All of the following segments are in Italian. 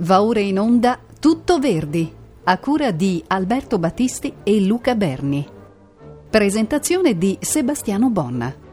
Va ora in onda Tutto Verdi, a cura di Alberto Battisti e Luca Berni. Presentazione di Sebastiano Bonna.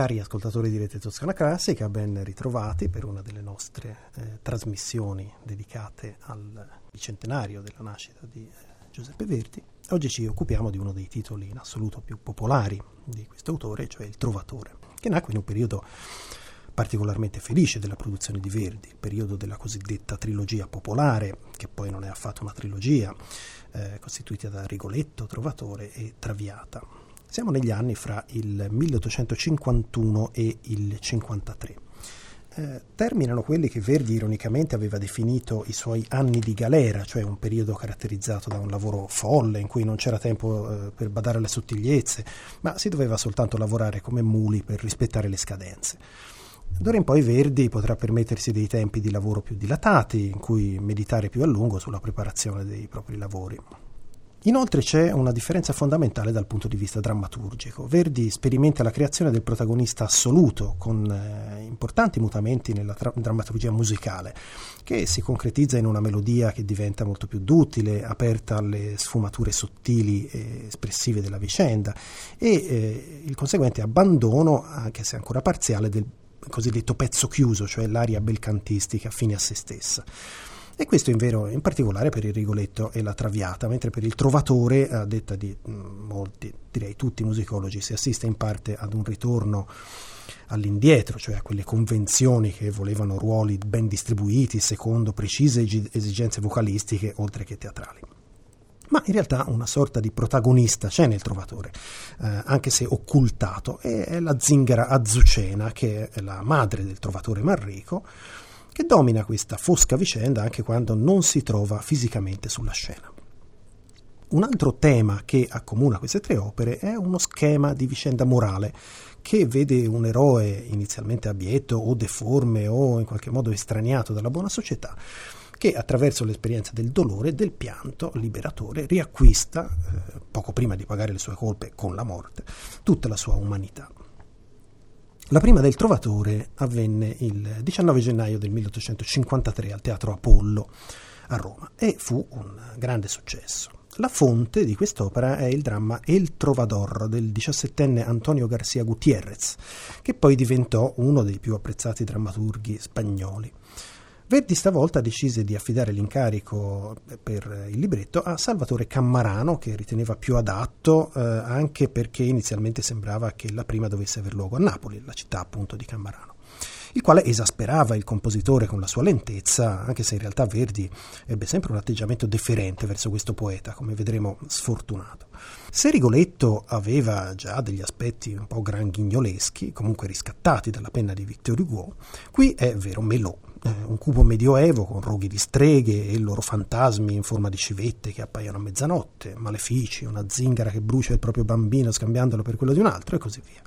Cari ascoltatori di Rete Toscana Classica, ben ritrovati per una delle nostre eh, trasmissioni dedicate al bicentenario della nascita di eh, Giuseppe Verdi. Oggi ci occupiamo di uno dei titoli in assoluto più popolari di questo autore, cioè Il Trovatore, che nacque in un periodo particolarmente felice della produzione di Verdi, il periodo della cosiddetta trilogia popolare, che poi non è affatto una trilogia, eh, costituita da Rigoletto, Trovatore e Traviata. Siamo negli anni fra il 1851 e il 53. Eh, terminano quelli che Verdi ironicamente aveva definito i suoi anni di galera, cioè un periodo caratterizzato da un lavoro folle in cui non c'era tempo eh, per badare alle sottigliezze, ma si doveva soltanto lavorare come muli per rispettare le scadenze. D'ora in poi Verdi potrà permettersi dei tempi di lavoro più dilatati, in cui meditare più a lungo sulla preparazione dei propri lavori. Inoltre c'è una differenza fondamentale dal punto di vista drammaturgico. Verdi sperimenta la creazione del protagonista assoluto, con eh, importanti mutamenti nella tra- drammaturgia musicale, che si concretizza in una melodia che diventa molto più duttile, aperta alle sfumature sottili e espressive della vicenda, e eh, il conseguente abbandono, anche se ancora parziale, del cosiddetto pezzo chiuso, cioè l'aria belcantistica fine a se stessa. E questo in, vero, in particolare per il Rigoletto e la Traviata, mentre per il Trovatore, a detta di mm, molti, direi tutti i musicologi, si assiste in parte ad un ritorno all'indietro, cioè a quelle convenzioni che volevano ruoli ben distribuiti secondo precise esigenze vocalistiche oltre che teatrali. Ma in realtà una sorta di protagonista c'è nel Trovatore, eh, anche se occultato, e è la zingara Azucena, che è la madre del Trovatore Manrico, che domina questa fosca vicenda anche quando non si trova fisicamente sulla scena. Un altro tema che accomuna queste tre opere è uno schema di vicenda morale che vede un eroe inizialmente abietto o deforme o in qualche modo estraniato dalla buona società che attraverso l'esperienza del dolore e del pianto liberatore riacquista, eh, poco prima di pagare le sue colpe con la morte, tutta la sua umanità. La prima del Trovatore avvenne il 19 gennaio del 1853 al Teatro Apollo a Roma e fu un grande successo. La fonte di quest'opera è il dramma El Trovador del diciassettenne Antonio García Gutiérrez, che poi diventò uno dei più apprezzati drammaturghi spagnoli. Verdi stavolta decise di affidare l'incarico per il libretto a Salvatore Cammarano, che riteneva più adatto, eh, anche perché inizialmente sembrava che la prima dovesse aver luogo a Napoli, la città appunto di Cammarano il quale esasperava il compositore con la sua lentezza, anche se in realtà Verdi ebbe sempre un atteggiamento deferente verso questo poeta, come vedremo sfortunato. Se Rigoletto aveva già degli aspetti un po' granghignoloschi, comunque riscattati dalla penna di Victor Hugo, qui è vero melò, un cubo medioevo con roghi di streghe e i loro fantasmi in forma di civette che appaiono a mezzanotte, malefici, una zingara che brucia il proprio bambino scambiandolo per quello di un altro e così via.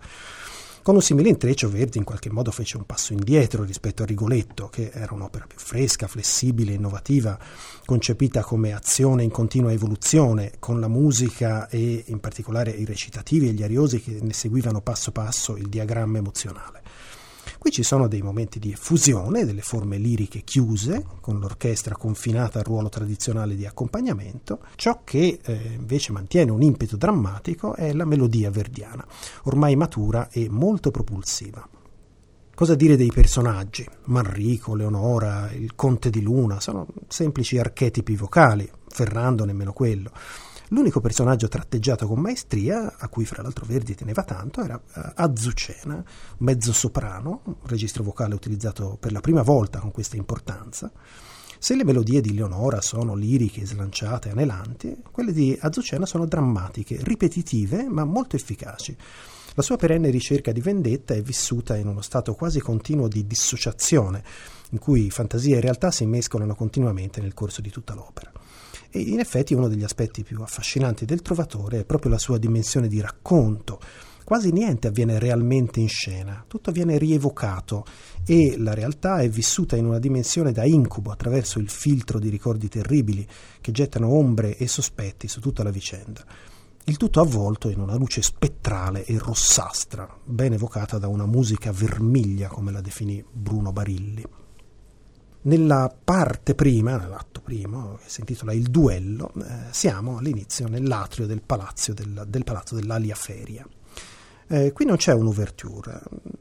Con un simile intreccio Verdi in qualche modo fece un passo indietro rispetto a Rigoletto, che era un'opera più fresca, flessibile, innovativa, concepita come azione in continua evoluzione, con la musica e in particolare i recitativi e gli ariosi che ne seguivano passo passo il diagramma emozionale. Qui ci sono dei momenti di effusione, delle forme liriche chiuse, con l'orchestra confinata al ruolo tradizionale di accompagnamento. Ciò che eh, invece mantiene un impeto drammatico è la melodia verdiana, ormai matura e molto propulsiva. Cosa dire dei personaggi? Manrico, Leonora, il Conte di Luna, sono semplici archetipi vocali, Ferrando nemmeno quello. L'unico personaggio tratteggiato con maestria, a cui fra l'altro Verdi teneva tanto, era uh, Azucena, mezzo soprano, un registro vocale utilizzato per la prima volta con questa importanza. Se le melodie di Leonora sono liriche, slanciate, anelanti, quelle di Azucena sono drammatiche, ripetitive, ma molto efficaci. La sua perenne ricerca di vendetta è vissuta in uno stato quasi continuo di dissociazione, in cui fantasia e realtà si mescolano continuamente nel corso di tutta l'opera. E in effetti uno degli aspetti più affascinanti del Trovatore è proprio la sua dimensione di racconto, quasi niente avviene realmente in scena, tutto viene rievocato e la realtà è vissuta in una dimensione da incubo attraverso il filtro di ricordi terribili che gettano ombre e sospetti su tutta la vicenda. Il tutto avvolto in una luce spettrale e rossastra, ben evocata da una musica vermiglia, come la definì Bruno Barilli. Nella parte prima, nell'atto primo, che si intitola Il duello, eh, siamo all'inizio nell'atrio del palazzo, del, del palazzo dell'Alia Feria. Eh, qui non c'è un'ouverture,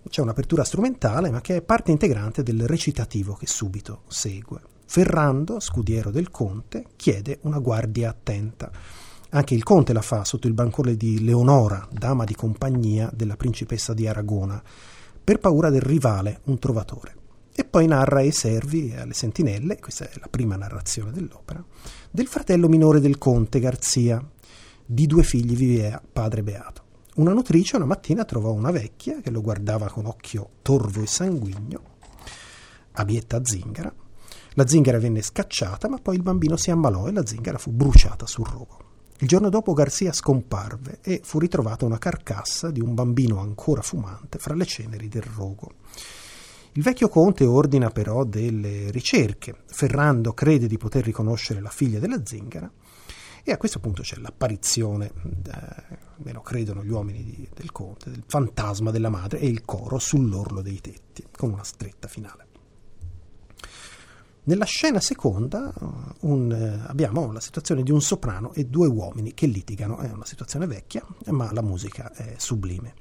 c'è un'apertura strumentale, ma che è parte integrante del recitativo che subito segue. Ferrando, scudiero del conte, chiede una guardia attenta. Anche il conte la fa sotto il bancone di Leonora, dama di compagnia della principessa di Aragona, per paura del rivale, un trovatore e poi narra ai servi e alle sentinelle, questa è la prima narrazione dell'opera, del fratello minore del conte Garzia, di due figli viveva padre beato. Una nutrice una mattina trovò una vecchia che lo guardava con occhio torvo e sanguigno, abietta zingara. La zingara venne scacciata, ma poi il bambino si ammalò e la zingara fu bruciata sul rogo. Il giorno dopo Garzia scomparve e fu ritrovata una carcassa di un bambino ancora fumante fra le ceneri del rogo. Il vecchio conte ordina però delle ricerche. Ferrando crede di poter riconoscere la figlia della zingara e a questo punto c'è l'apparizione, eh, credono gli uomini di, del conte, del fantasma della madre e il coro sull'orlo dei tetti, con una stretta finale. Nella scena seconda un, eh, abbiamo la situazione di un soprano e due uomini che litigano, è una situazione vecchia, ma la musica è sublime.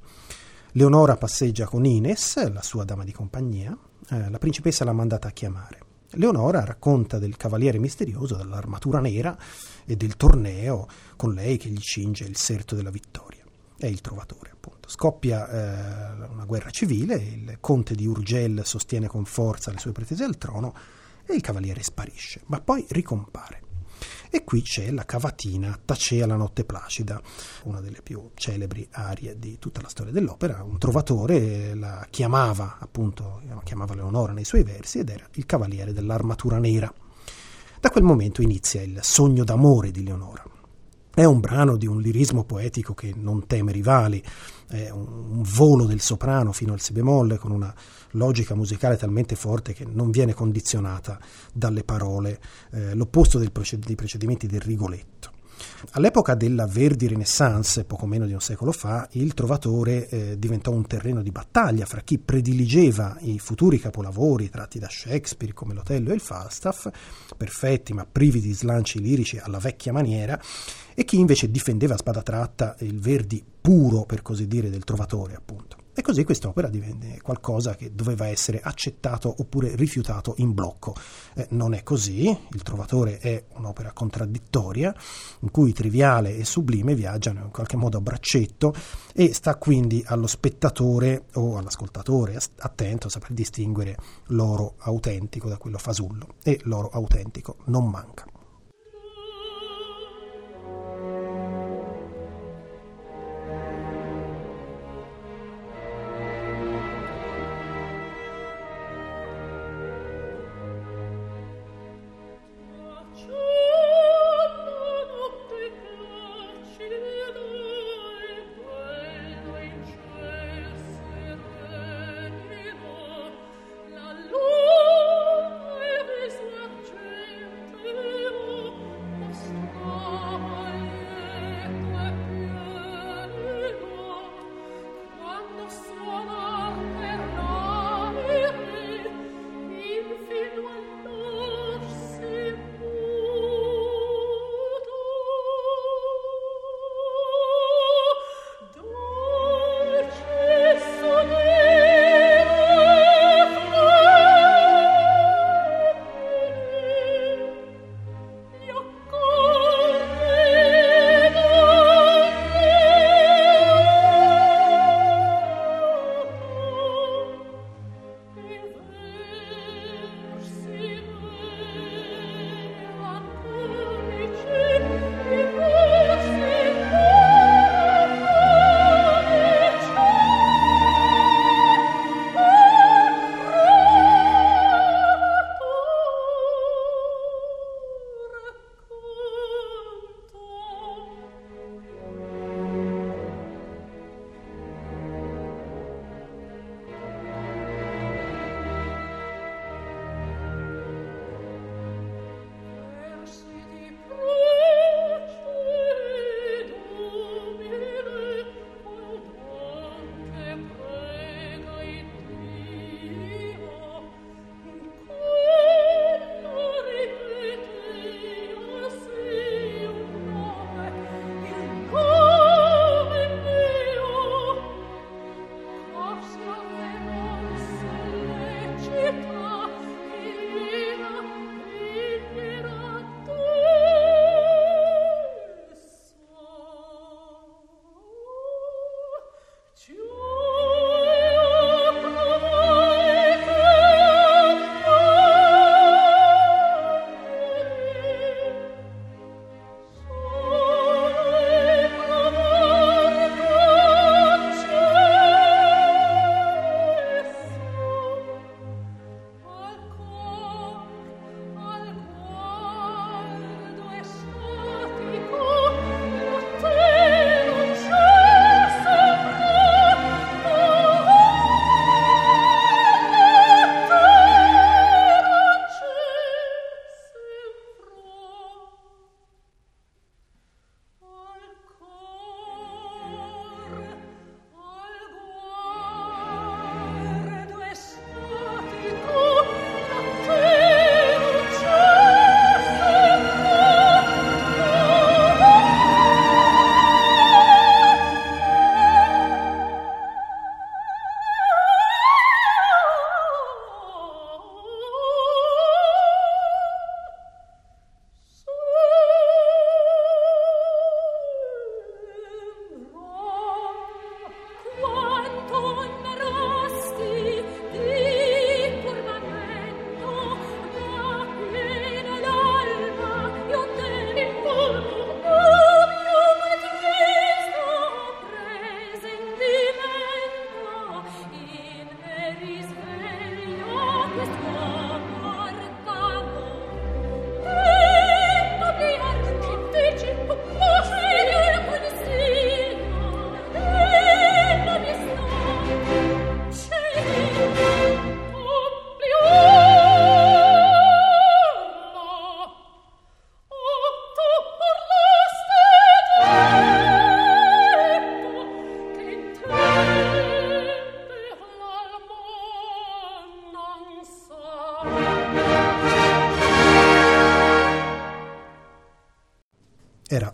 Leonora passeggia con Ines, la sua dama di compagnia, eh, la principessa l'ha mandata a chiamare. Leonora racconta del cavaliere misterioso, dell'armatura nera e del torneo con lei che gli cinge il serto della vittoria. È il trovatore, appunto. Scoppia eh, una guerra civile, il conte di Urgel sostiene con forza le sue pretese al trono e il cavaliere sparisce, ma poi ricompare. E qui c'è la cavatina Tacea la notte placida, una delle più celebri arie di tutta la storia dell'opera. Un trovatore la chiamava, appunto, chiamava Leonora nei suoi versi ed era il cavaliere dell'armatura nera. Da quel momento inizia il sogno d'amore di Leonora. È un brano di un lirismo poetico che non teme rivali, è un volo del soprano fino al si bemolle con una logica musicale talmente forte che non viene condizionata dalle parole, eh, l'opposto dei procedimenti del Rigoletto. All'epoca della Verdi Renaissance, poco meno di un secolo fa, il Trovatore eh, diventò un terreno di battaglia fra chi prediligeva i futuri capolavori tratti da Shakespeare come l'Otello e il Falstaff, perfetti ma privi di slanci lirici alla vecchia maniera, e chi invece difendeva a spada tratta il Verdi puro, per così dire, del Trovatore, appunto. E così quest'opera divenne qualcosa che doveva essere accettato oppure rifiutato in blocco. Eh, non è così, il Trovatore è un'opera contraddittoria in cui triviale e sublime viaggiano in qualche modo a braccetto e sta quindi allo spettatore o all'ascoltatore attento a saper distinguere l'oro autentico da quello fasullo e l'oro autentico non manca.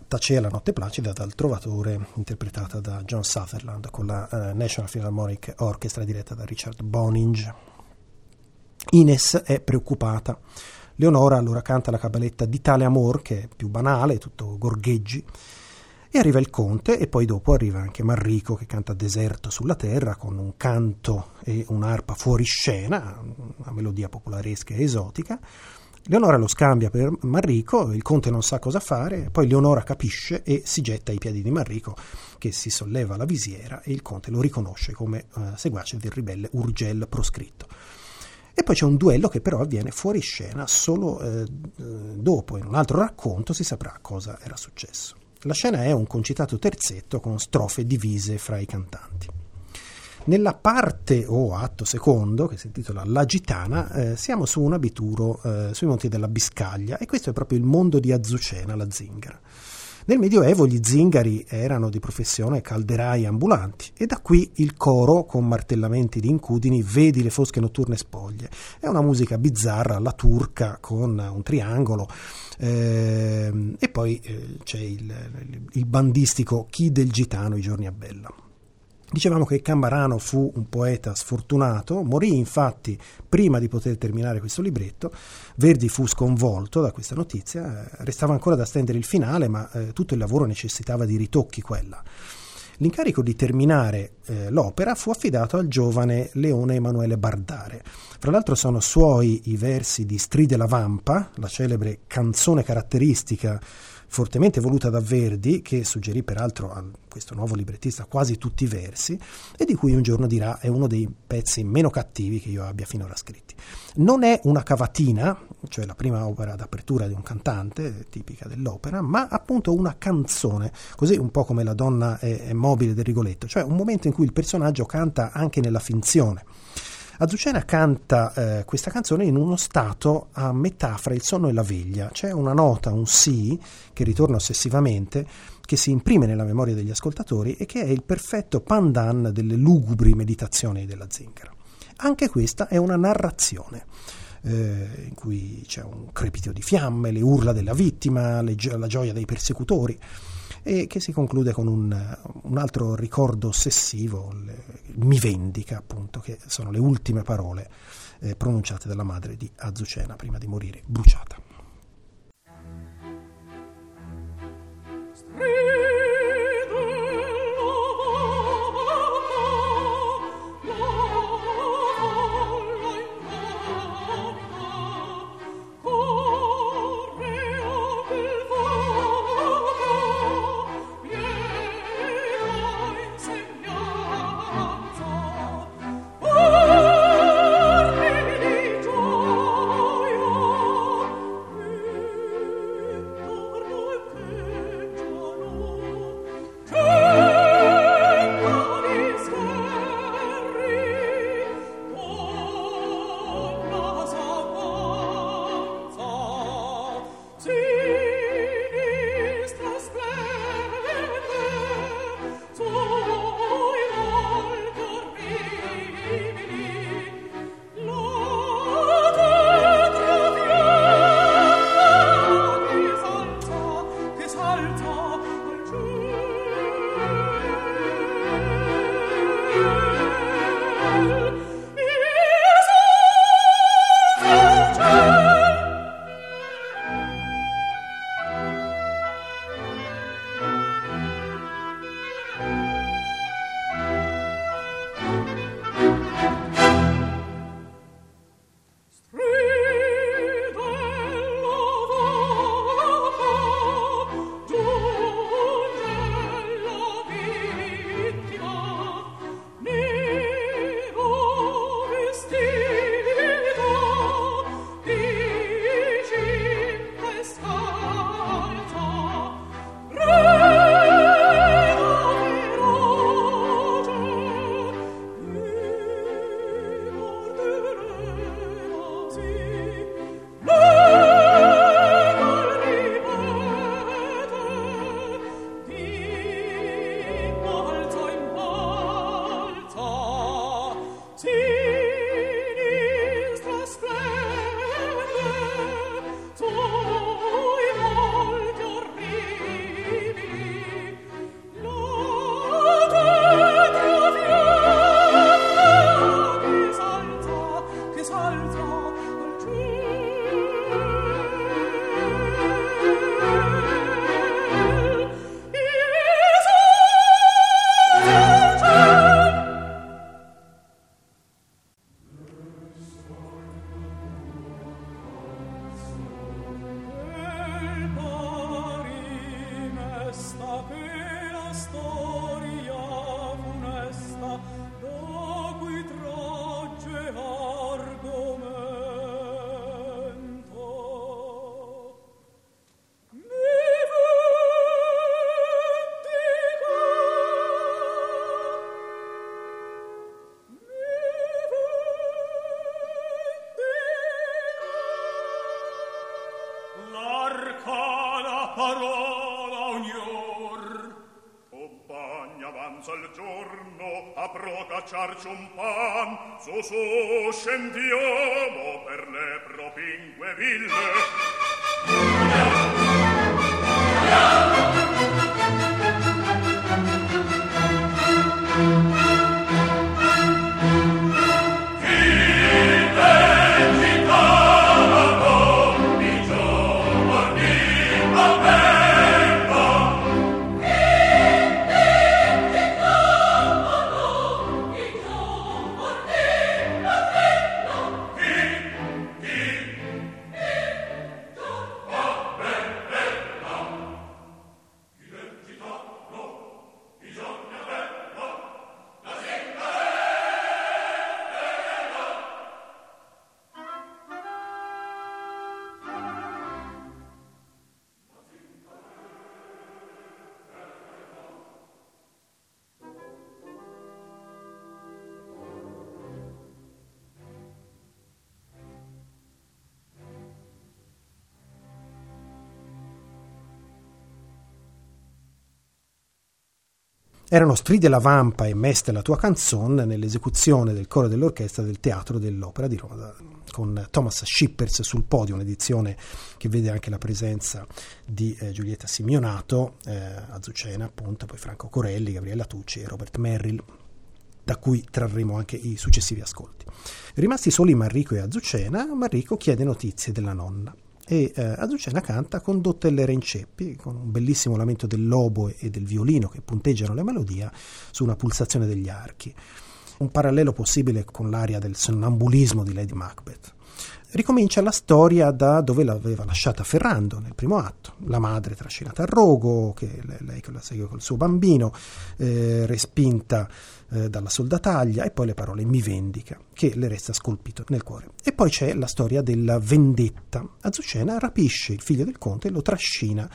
Pace e la notte placida dal Trovatore, interpretata da John Sutherland con la uh, National Philharmonic Orchestra diretta da Richard Boninge. Ines è preoccupata. Leonora allora canta la cabaletta di tale amor, che è più banale, tutto gorgheggi, e arriva il conte e poi dopo arriva anche Marrico che canta Deserto sulla terra con un canto e un'arpa fuori scena, una melodia popolaresca e esotica. Leonora lo scambia per Marrico, il conte non sa cosa fare, poi Leonora capisce e si getta ai piedi di Marrico che si solleva la visiera e il conte lo riconosce come uh, seguace del ribelle Urgel proscritto. E poi c'è un duello che però avviene fuori scena, solo eh, dopo, in un altro racconto, si saprà cosa era successo. La scena è un concitato terzetto con strofe divise fra i cantanti. Nella parte o atto secondo, che si intitola La Gitana, eh, siamo su un abituro eh, sui monti della Biscaglia e questo è proprio il mondo di Azucena, la zingara. Nel Medioevo gli zingari erano di professione calderai ambulanti e da qui il coro con martellamenti di incudini Vedi le fosche notturne spoglie. È una musica bizzarra alla turca con un triangolo eh, e poi eh, c'è il, il bandistico Chi del gitano i giorni a bella. Dicevamo che Cambarano fu un poeta sfortunato, morì infatti prima di poter terminare questo libretto, Verdi fu sconvolto da questa notizia, eh, restava ancora da stendere il finale, ma eh, tutto il lavoro necessitava di ritocchi quella. L'incarico di terminare eh, l'opera fu affidato al giovane Leone Emanuele Bardare. Fra l'altro sono suoi i versi di Stride la Vampa, la celebre canzone caratteristica fortemente voluta da Verdi, che suggerì peraltro a questo nuovo librettista quasi tutti i versi, e di cui un giorno dirà è uno dei pezzi meno cattivi che io abbia finora scritti. Non è una cavatina, cioè la prima opera d'apertura di un cantante, tipica dell'opera, ma appunto una canzone, così un po' come la donna è, è mobile del Rigoletto, cioè un momento in cui il personaggio canta anche nella finzione. Azucena canta eh, questa canzone in uno stato a metà fra il sonno e la veglia. C'è una nota, un sì, che ritorna ossessivamente, che si imprime nella memoria degli ascoltatori e che è il perfetto pandan delle lugubri meditazioni della zingara. Anche questa è una narrazione. Eh, in cui c'è un crepito di fiamme, le urla della vittima, gio- la gioia dei persecutori e che si conclude con un, un altro ricordo ossessivo, le, mi vendica appunto, che sono le ultime parole eh, pronunciate dalla madre di Azucena prima di morire bruciata. parola scendiamo per le propingue ville Erano Stride la Vampa e Meste la tua canzone nell'esecuzione del coro dell'orchestra del Teatro dell'Opera di Roma con Thomas Shippers sul podio, un'edizione che vede anche la presenza di eh, Giulietta Simionato, eh, Azucena appunto, poi Franco Corelli, Gabriella Tucci e Robert Merrill da cui trarremo anche i successivi ascolti. Rimasti soli Marrico e Azucena, Marrico chiede notizie della nonna e eh, Azucena canta con Dottellere in ceppi, con un bellissimo lamento del lobo e del violino che punteggiano la melodia su una pulsazione degli archi. Un parallelo possibile con l'aria del sonnambulismo di Lady Macbeth ricomincia la storia da dove l'aveva lasciata Ferrando nel primo atto. La madre trascinata al rogo, che lei la segue col suo bambino, eh, respinta eh, dalla soldataglia, e poi le parole mi vendica, che le resta scolpito nel cuore. E poi c'è la storia della vendetta. Azucena rapisce il figlio del conte e lo trascina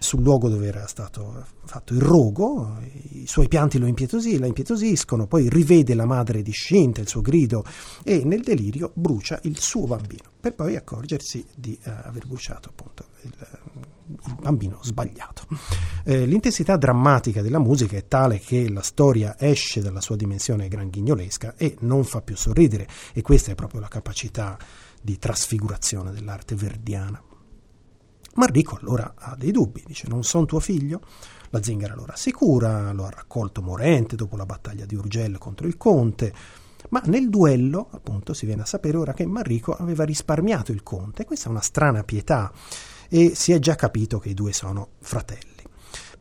sul luogo dove era stato fatto il rogo, i suoi pianti lo impietosì, la impietosiscono, poi rivede la madre discinta, il suo grido e nel delirio brucia il suo bambino, per poi accorgersi di uh, aver bruciato appunto il, il bambino sbagliato. Eh, l'intensità drammatica della musica è tale che la storia esce dalla sua dimensione granghignolesca e non fa più sorridere e questa è proprio la capacità di trasfigurazione dell'arte verdiana. Marrico allora ha dei dubbi, dice non son tuo figlio? La zingara lo rassicura, lo ha raccolto morente dopo la battaglia di Urgel contro il conte, ma nel duello, appunto, si viene a sapere ora che Marrico aveva risparmiato il conte, questa è una strana pietà e si è già capito che i due sono fratelli.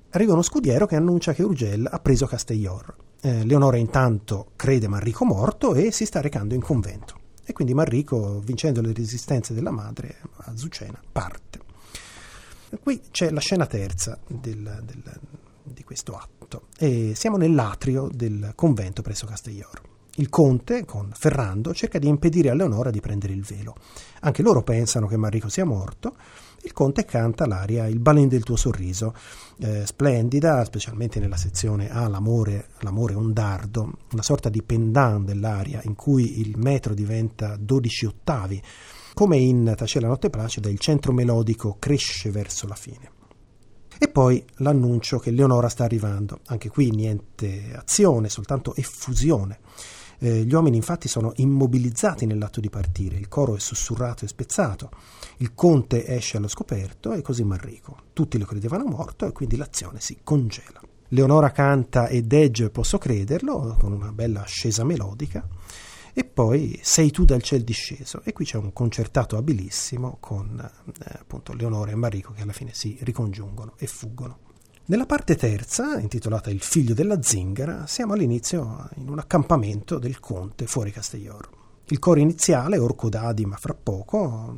Arriva uno scudiero che annuncia che Urgel ha preso Castellor. Eh, Leonora intanto crede Marrico morto e si sta recando in convento. E quindi Marrico, vincendo le resistenze della madre, Azucena, parte. Qui c'è la scena terza del, del, di questo atto e siamo nell'atrio del convento presso Castelloro. Il conte, con Ferrando, cerca di impedire a Leonora di prendere il velo. Anche loro pensano che Marrico sia morto. Il conte canta l'aria Il balin del tuo sorriso, eh, splendida, specialmente nella sezione A, l'amore, l'amore un dardo, una sorta di pendant dell'aria in cui il metro diventa 12 ottavi come in Tace la notte placida, il centro melodico cresce verso la fine. E poi l'annuncio che Leonora sta arrivando. Anche qui niente azione, soltanto effusione. Eh, gli uomini infatti sono immobilizzati nell'atto di partire, il coro è sussurrato e spezzato, il conte esce allo scoperto e così Marrico. Tutti lo credevano morto e quindi l'azione si congela. Leonora canta ed Edge posso crederlo, con una bella ascesa melodica, e poi Sei tu dal ciel disceso e qui c'è un concertato abilissimo con eh, appunto Leonora e Marico che alla fine si ricongiungono e fuggono. Nella parte terza, intitolata Il figlio della zingara, siamo all'inizio in un accampamento del conte fuori Castelloro. Il coro iniziale, Orco d'Adi, ma fra poco,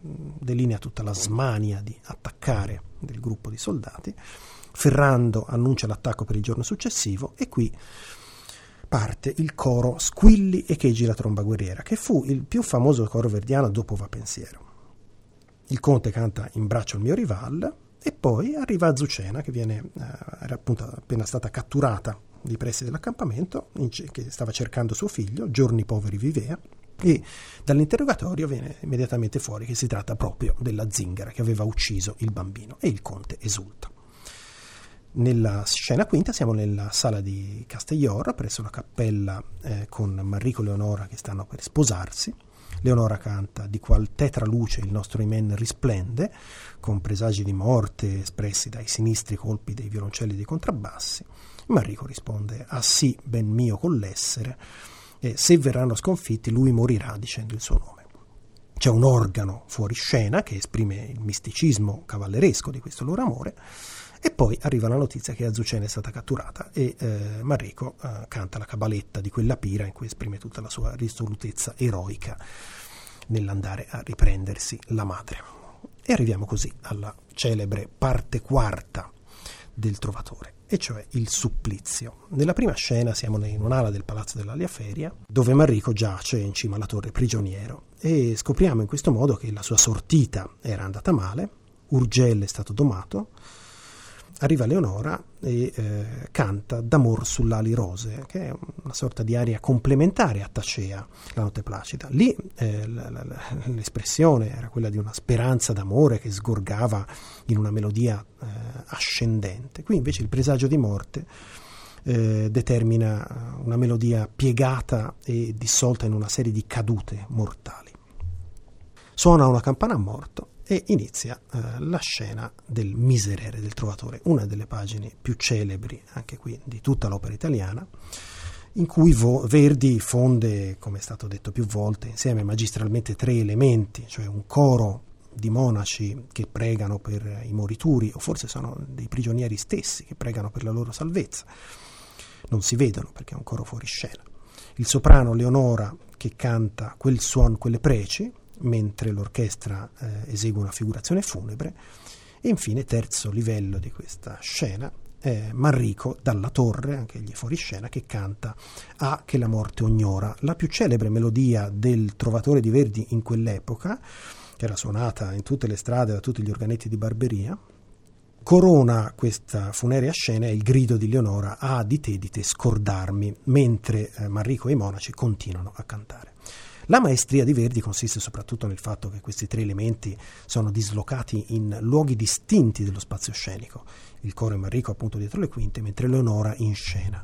delinea tutta la smania di attaccare del gruppo di soldati. Ferrando annuncia l'attacco per il giorno successivo e qui parte il coro Squilli e Cheggi la tromba guerriera, che fu il più famoso coro verdiano dopo Va Pensiero. Il conte canta In braccio al mio rival e poi arriva Azucena, che viene, eh, era appunto appena stata catturata di pressi dell'accampamento, che stava cercando suo figlio, giorni poveri vivea, e dall'interrogatorio viene immediatamente fuori che si tratta proprio della zingara che aveva ucciso il bambino e il conte esulta. Nella scena quinta siamo nella sala di Castellor, presso la cappella eh, con Manrico e Leonora che stanno per sposarsi. Leonora canta di qual tetra luce il nostro imen risplende, con presagi di morte espressi dai sinistri colpi dei violoncelli e dei contrabbassi. Manrico risponde: Ah sì, ben mio con l'essere, e se verranno sconfitti lui morirà dicendo il suo nome. C'è un organo fuori scena che esprime il misticismo cavalleresco di questo loro amore e poi arriva la notizia che Azucena è stata catturata e eh, Manrico eh, canta la cabaletta di quella pira in cui esprime tutta la sua risolutezza eroica nell'andare a riprendersi la madre. E arriviamo così alla celebre parte quarta del Trovatore e cioè il supplizio. Nella prima scena siamo in un'ala del palazzo dell'Alia Feria, dove Manrico giace in cima alla torre prigioniero e scopriamo in questo modo che la sua sortita era andata male, Urgelle è stato domato, arriva Leonora e eh, canta D'amor sull'ali rose, che è una sorta di aria complementare a Tacea, la notte placida. Lì eh, l'espressione era quella di una speranza d'amore che sgorgava in una melodia eh, ascendente. Qui invece il presagio di morte eh, determina una melodia piegata e dissolta in una serie di cadute mortali. Suona una campana a morto e inizia eh, la scena del miserere del trovatore, una delle pagine più celebri anche qui di tutta l'opera italiana, in cui Vo- Verdi fonde, come è stato detto più volte, insieme magistralmente tre elementi, cioè un coro di monaci che pregano per i morituri, o forse sono dei prigionieri stessi che pregano per la loro salvezza. Non si vedono perché è un coro fuori scena. Il soprano Leonora che canta quel suono, quelle preci, mentre l'orchestra eh, esegue una figurazione funebre. E infine, terzo livello di questa scena, eh, Manrico dalla torre, anche egli fuori scena, che canta A che la morte ognora, la più celebre melodia del Trovatore di Verdi in quell'epoca, che era suonata in tutte le strade da tutti gli organetti di Barberia. Corona questa funerea scena il grido di Leonora A di te, di te scordarmi, mentre eh, Manrico e i monaci continuano a cantare. La maestria di Verdi consiste soprattutto nel fatto che questi tre elementi sono dislocati in luoghi distinti dello spazio scenico. Il coro è Manrico appunto dietro le quinte, mentre Leonora in scena.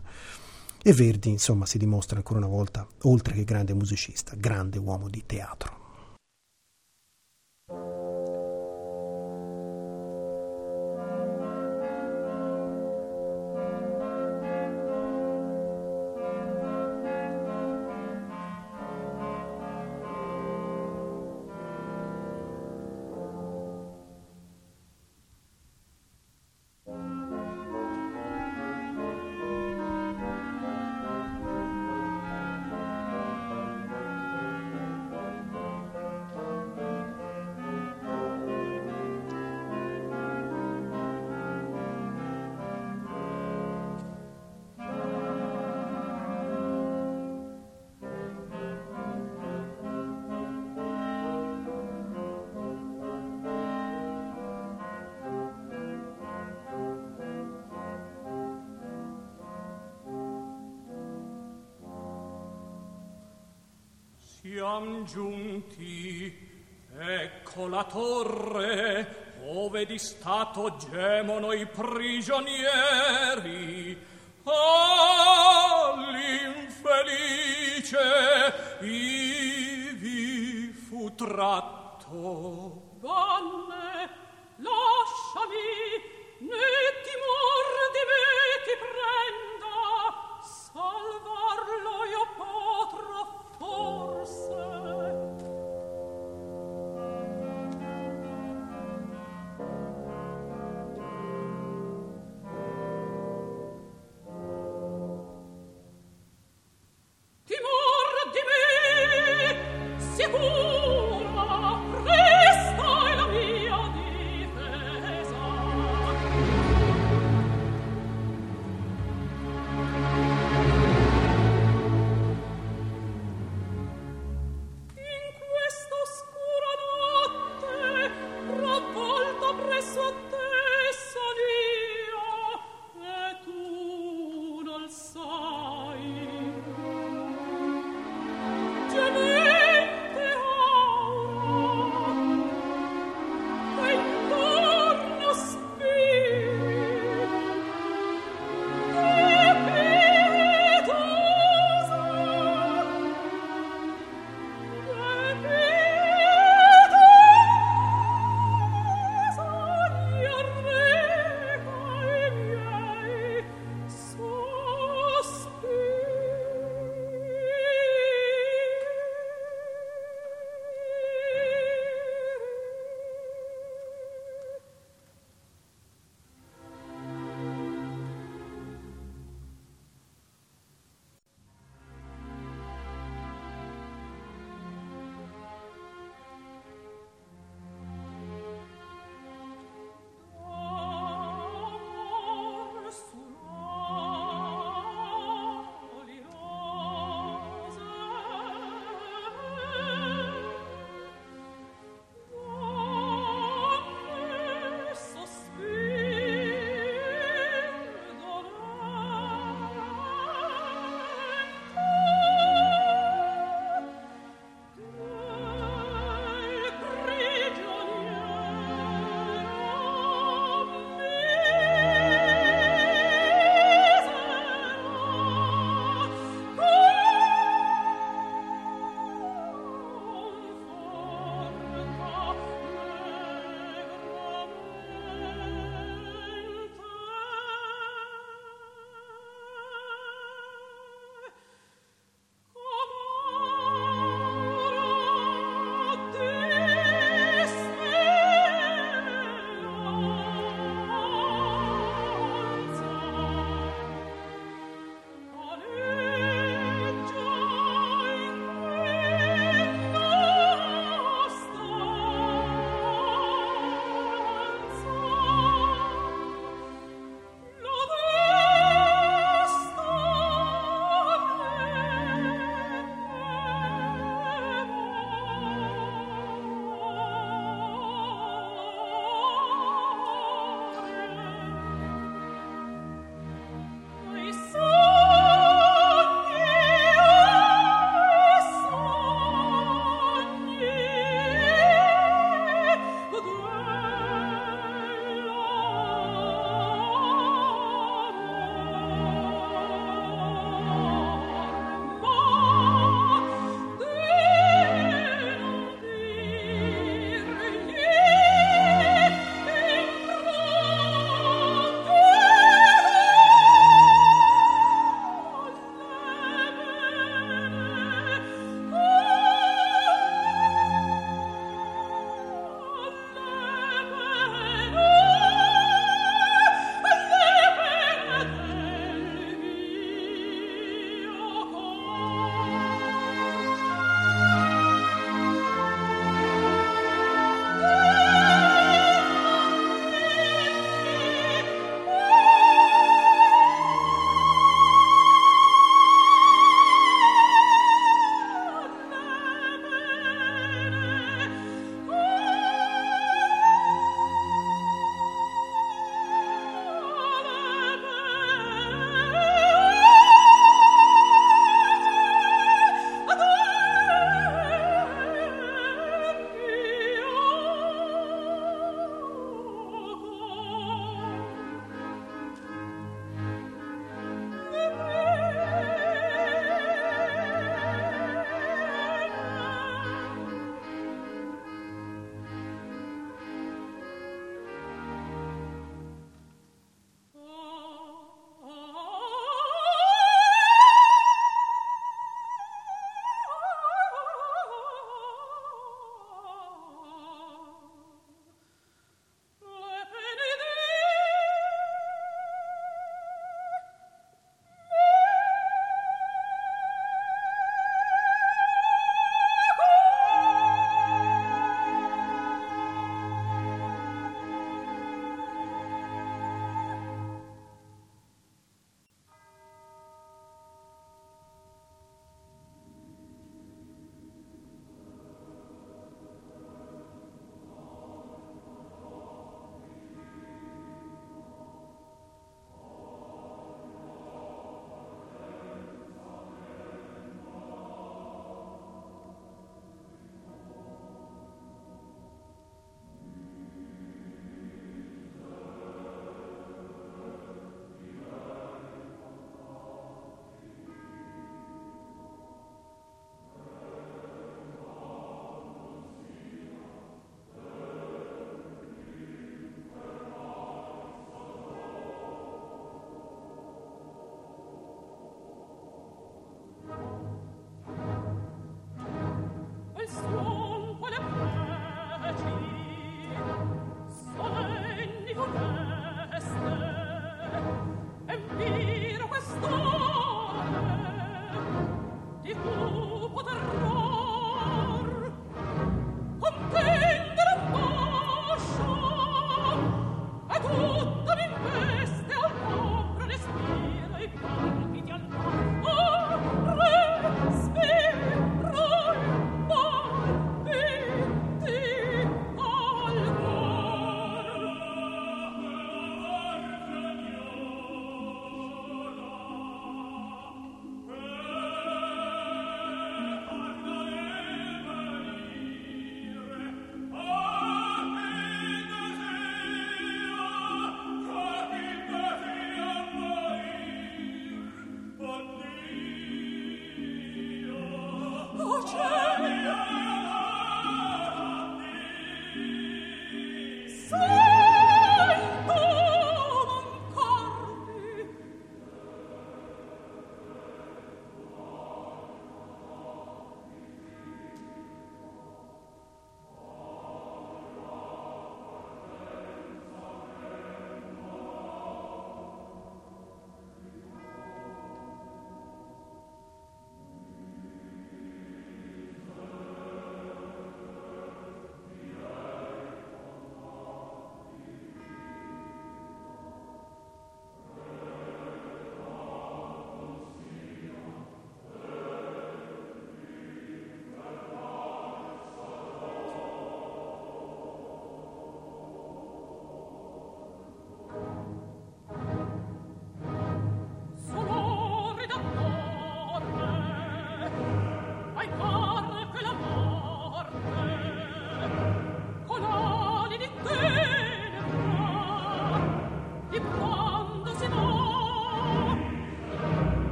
E Verdi, insomma, si dimostra ancora una volta, oltre che grande musicista, grande uomo di teatro. Siam giunti, ecco la torre, ove di stato gemono i prigionieri. Ah, l'infelice ivi fu tratto. Donne,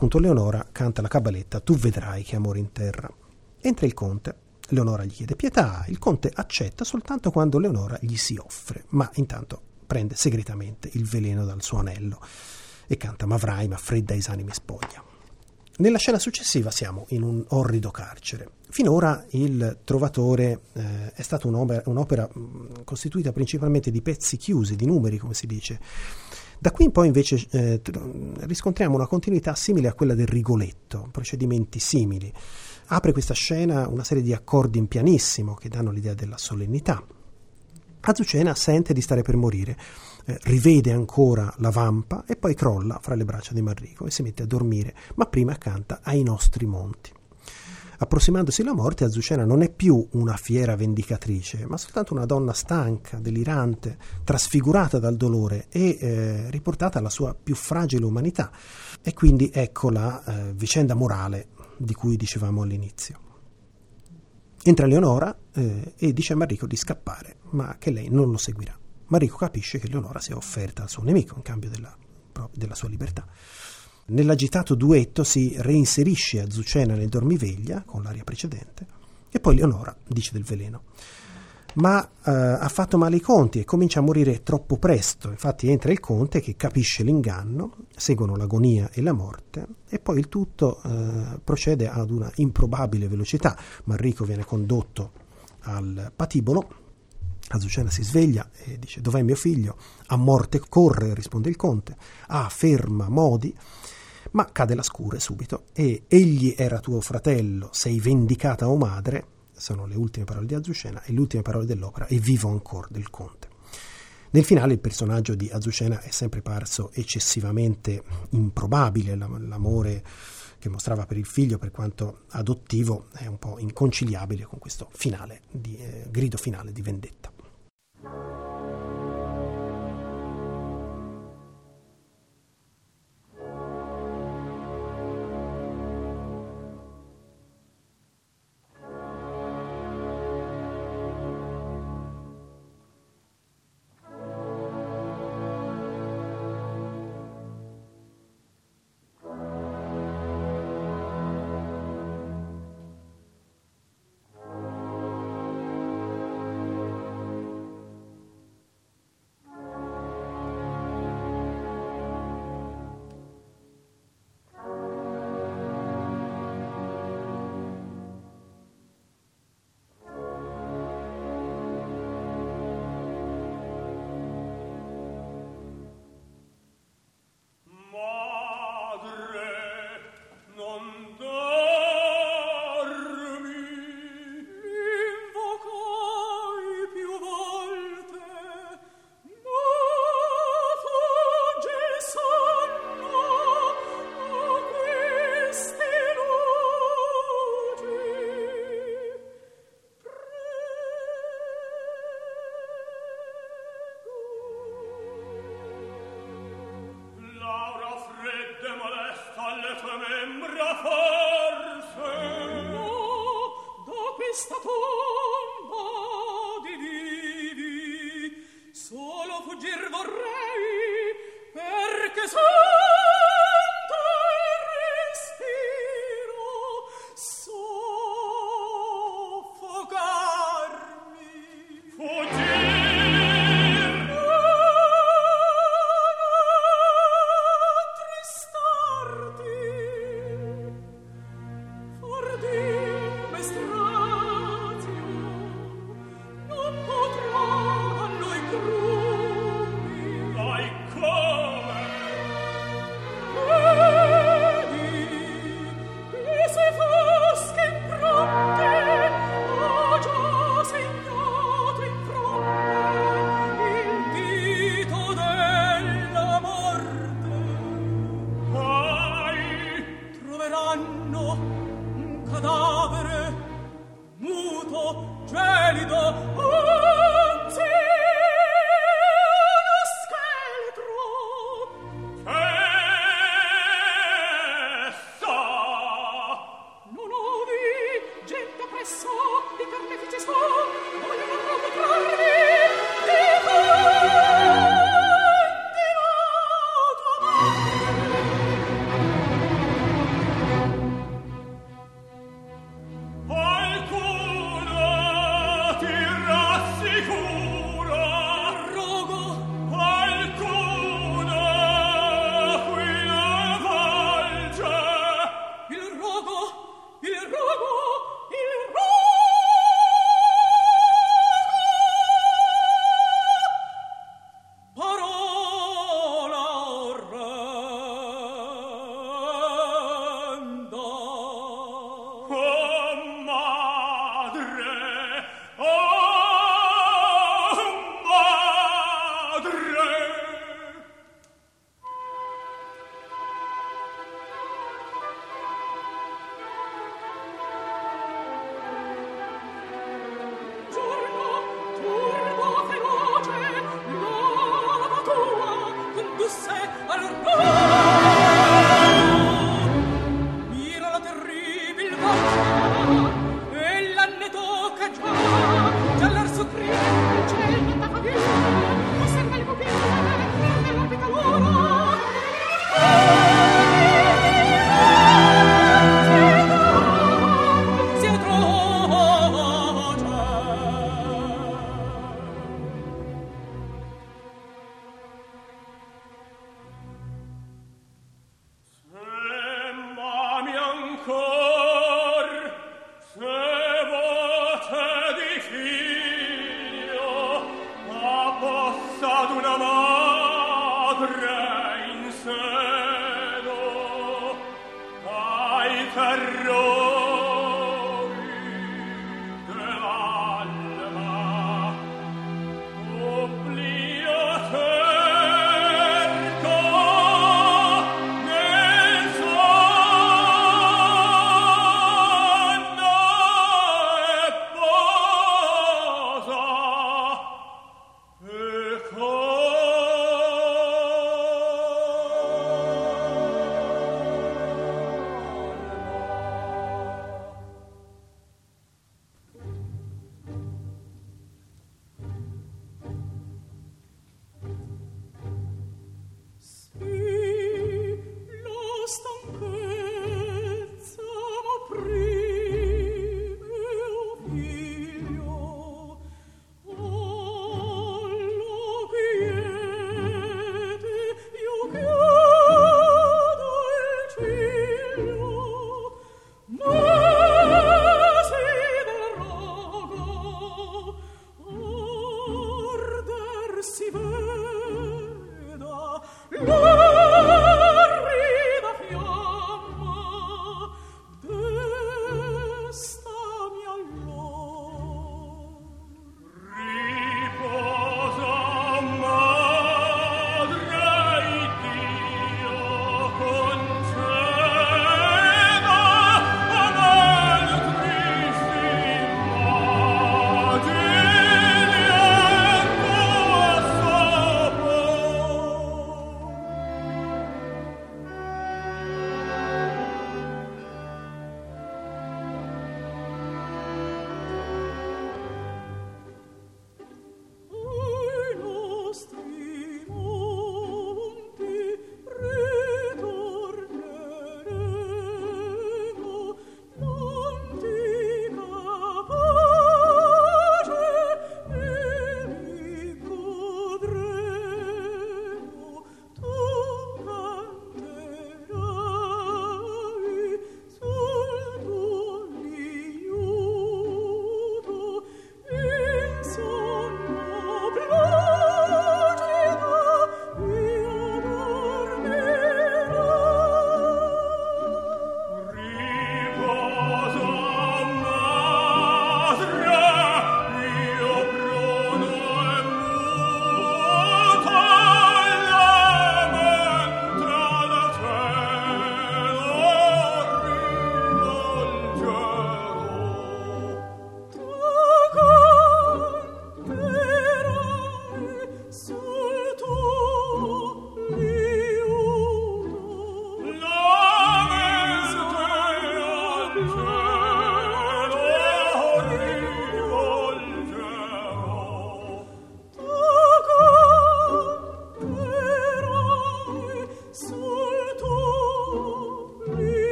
questo punto Leonora canta la cabaletta Tu vedrai che amore in terra. Entra il conte, Leonora gli chiede pietà, il conte accetta soltanto quando Leonora gli si offre, ma intanto prende segretamente il veleno dal suo anello e canta Ma avrai, ma fredda esanime spoglia. Nella scena successiva siamo in un orrido carcere. Finora il Trovatore eh, è stata un'opera, un'opera mh, costituita principalmente di pezzi chiusi, di numeri, come si dice. Da qui in poi invece eh, riscontriamo una continuità simile a quella del Rigoletto, procedimenti simili. Apre questa scena una serie di accordi in pianissimo che danno l'idea della solennità. Azucena sente di stare per morire, eh, rivede ancora la vampa e poi crolla fra le braccia di Marrico e si mette a dormire, ma prima canta ai nostri monti. Approssimandosi la morte, Azucena non è più una fiera vendicatrice, ma soltanto una donna stanca, delirante, trasfigurata dal dolore e eh, riportata alla sua più fragile umanità. E quindi ecco la eh, vicenda morale di cui dicevamo all'inizio. Entra Leonora eh, e dice a Marrico di scappare, ma che lei non lo seguirà. Marrico capisce che Leonora si è offerta al suo nemico in cambio della, della sua libertà. Nell'agitato duetto si reinserisce Azucena nel dormiveglia con l'aria precedente e poi Leonora dice del veleno. Ma eh, ha fatto male i conti e comincia a morire troppo presto. Infatti entra il conte che capisce l'inganno, seguono l'agonia e la morte e poi il tutto eh, procede ad una improbabile velocità. Manrico viene condotto al patibolo Azucena si sveglia e dice dov'è mio figlio? A morte corre, risponde il conte. Ah, ferma, modi. Ma cade la scure subito e egli era tuo fratello, sei vendicata o madre, sono le ultime parole di Azucena e le ultime parole dell'opera e vivo ancora del conte. Nel finale il personaggio di Azucena è sempre parso eccessivamente improbabile, l'amore che mostrava per il figlio, per quanto adottivo, è un po' inconciliabile con questo finale di, eh, grido finale di vendetta.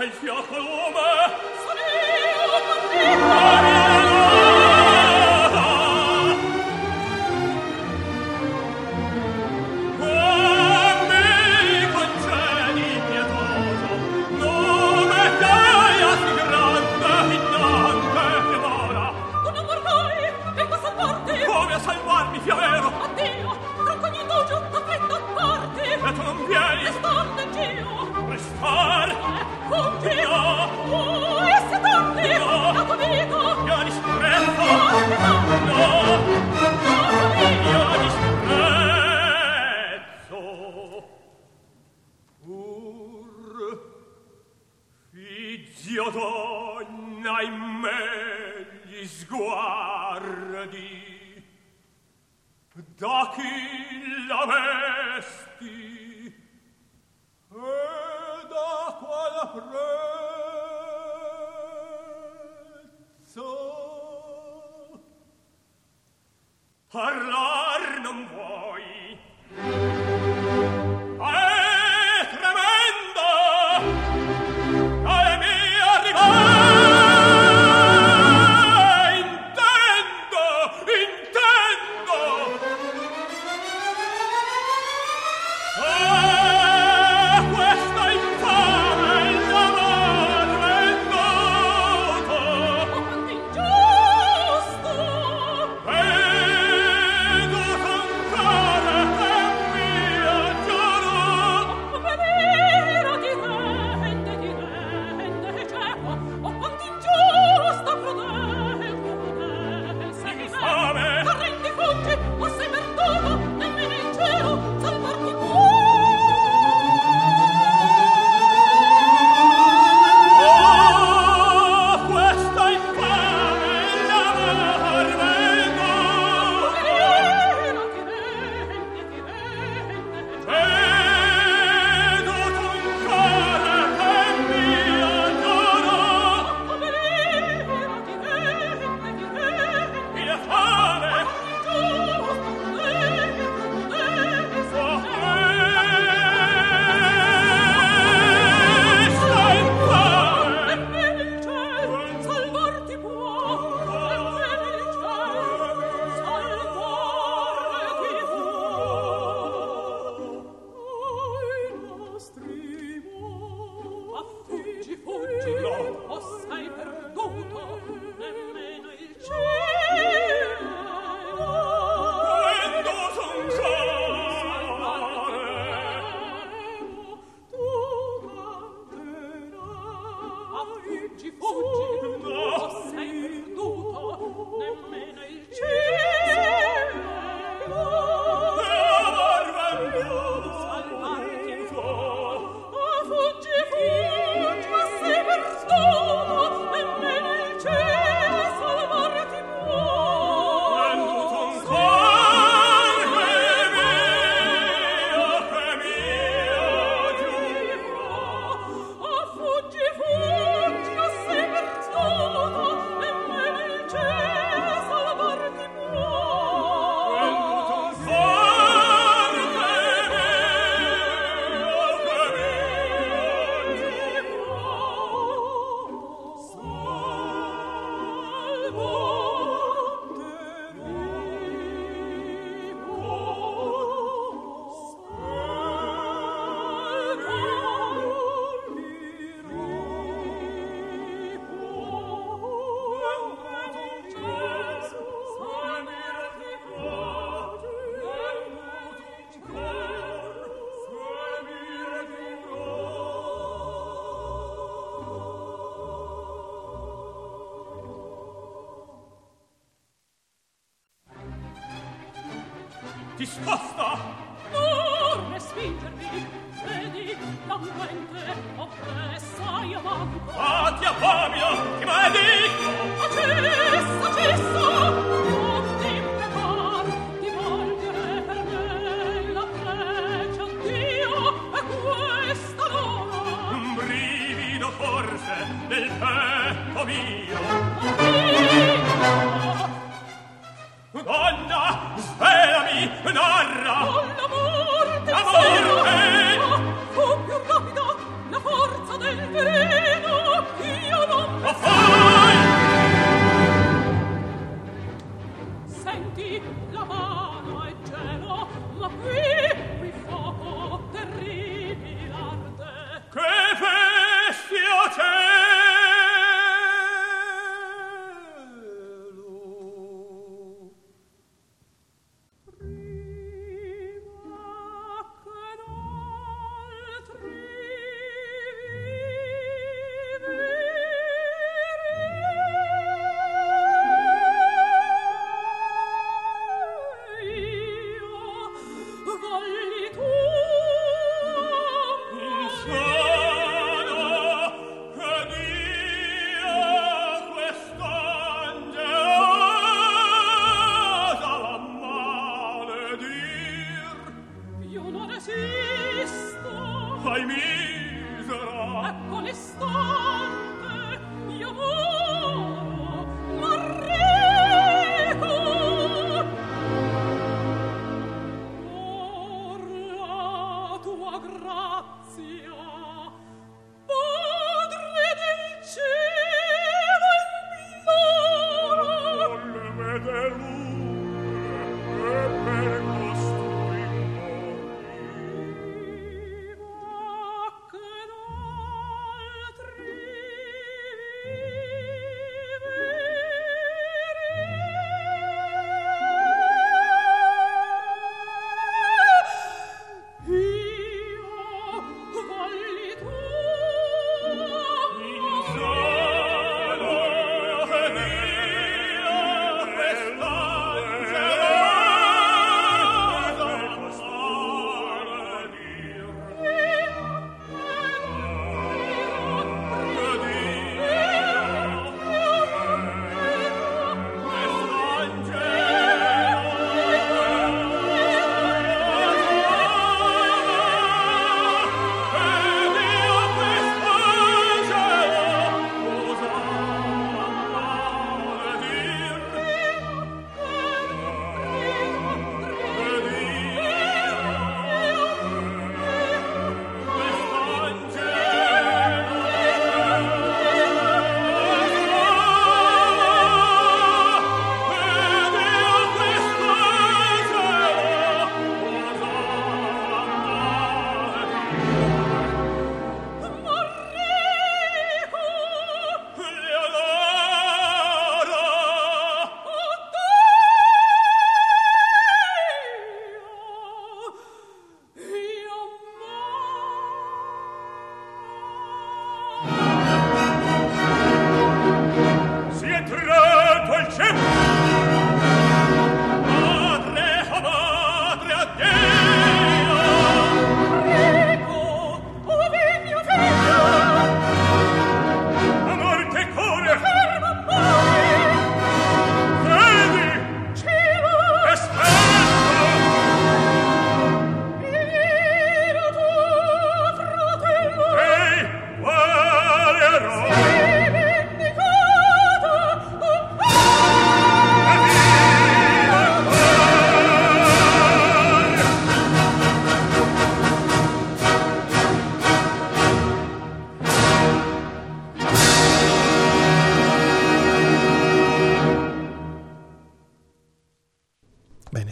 还需要很。Hello. discosta non respingermi! Vedi la mente oppressa io manco ati a Fabio che maledicto accesso accesso ti prepar di volgere per la freccia Dio è questa forse nel petto mio. Un brivido Donna, svelami, narra! Oh, morte, te!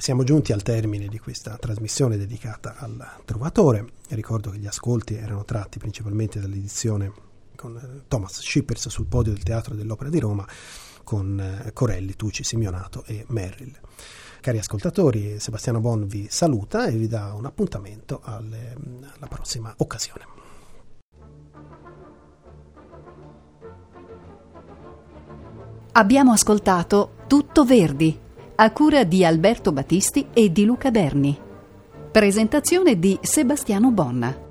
Siamo giunti al termine di questa trasmissione dedicata al Trovatore. Ricordo che gli ascolti erano tratti principalmente dall'edizione con eh, Thomas Schippers sul podio del Teatro dell'Opera di Roma con eh, Corelli, Tucci, Simeonato e Merrill. Cari ascoltatori, Sebastiano Bon vi saluta e vi dà un appuntamento alle, alla prossima occasione. Abbiamo ascoltato Tutto Verdi a cura di Alberto Battisti e di Luca Berni. Presentazione di Sebastiano Bonna.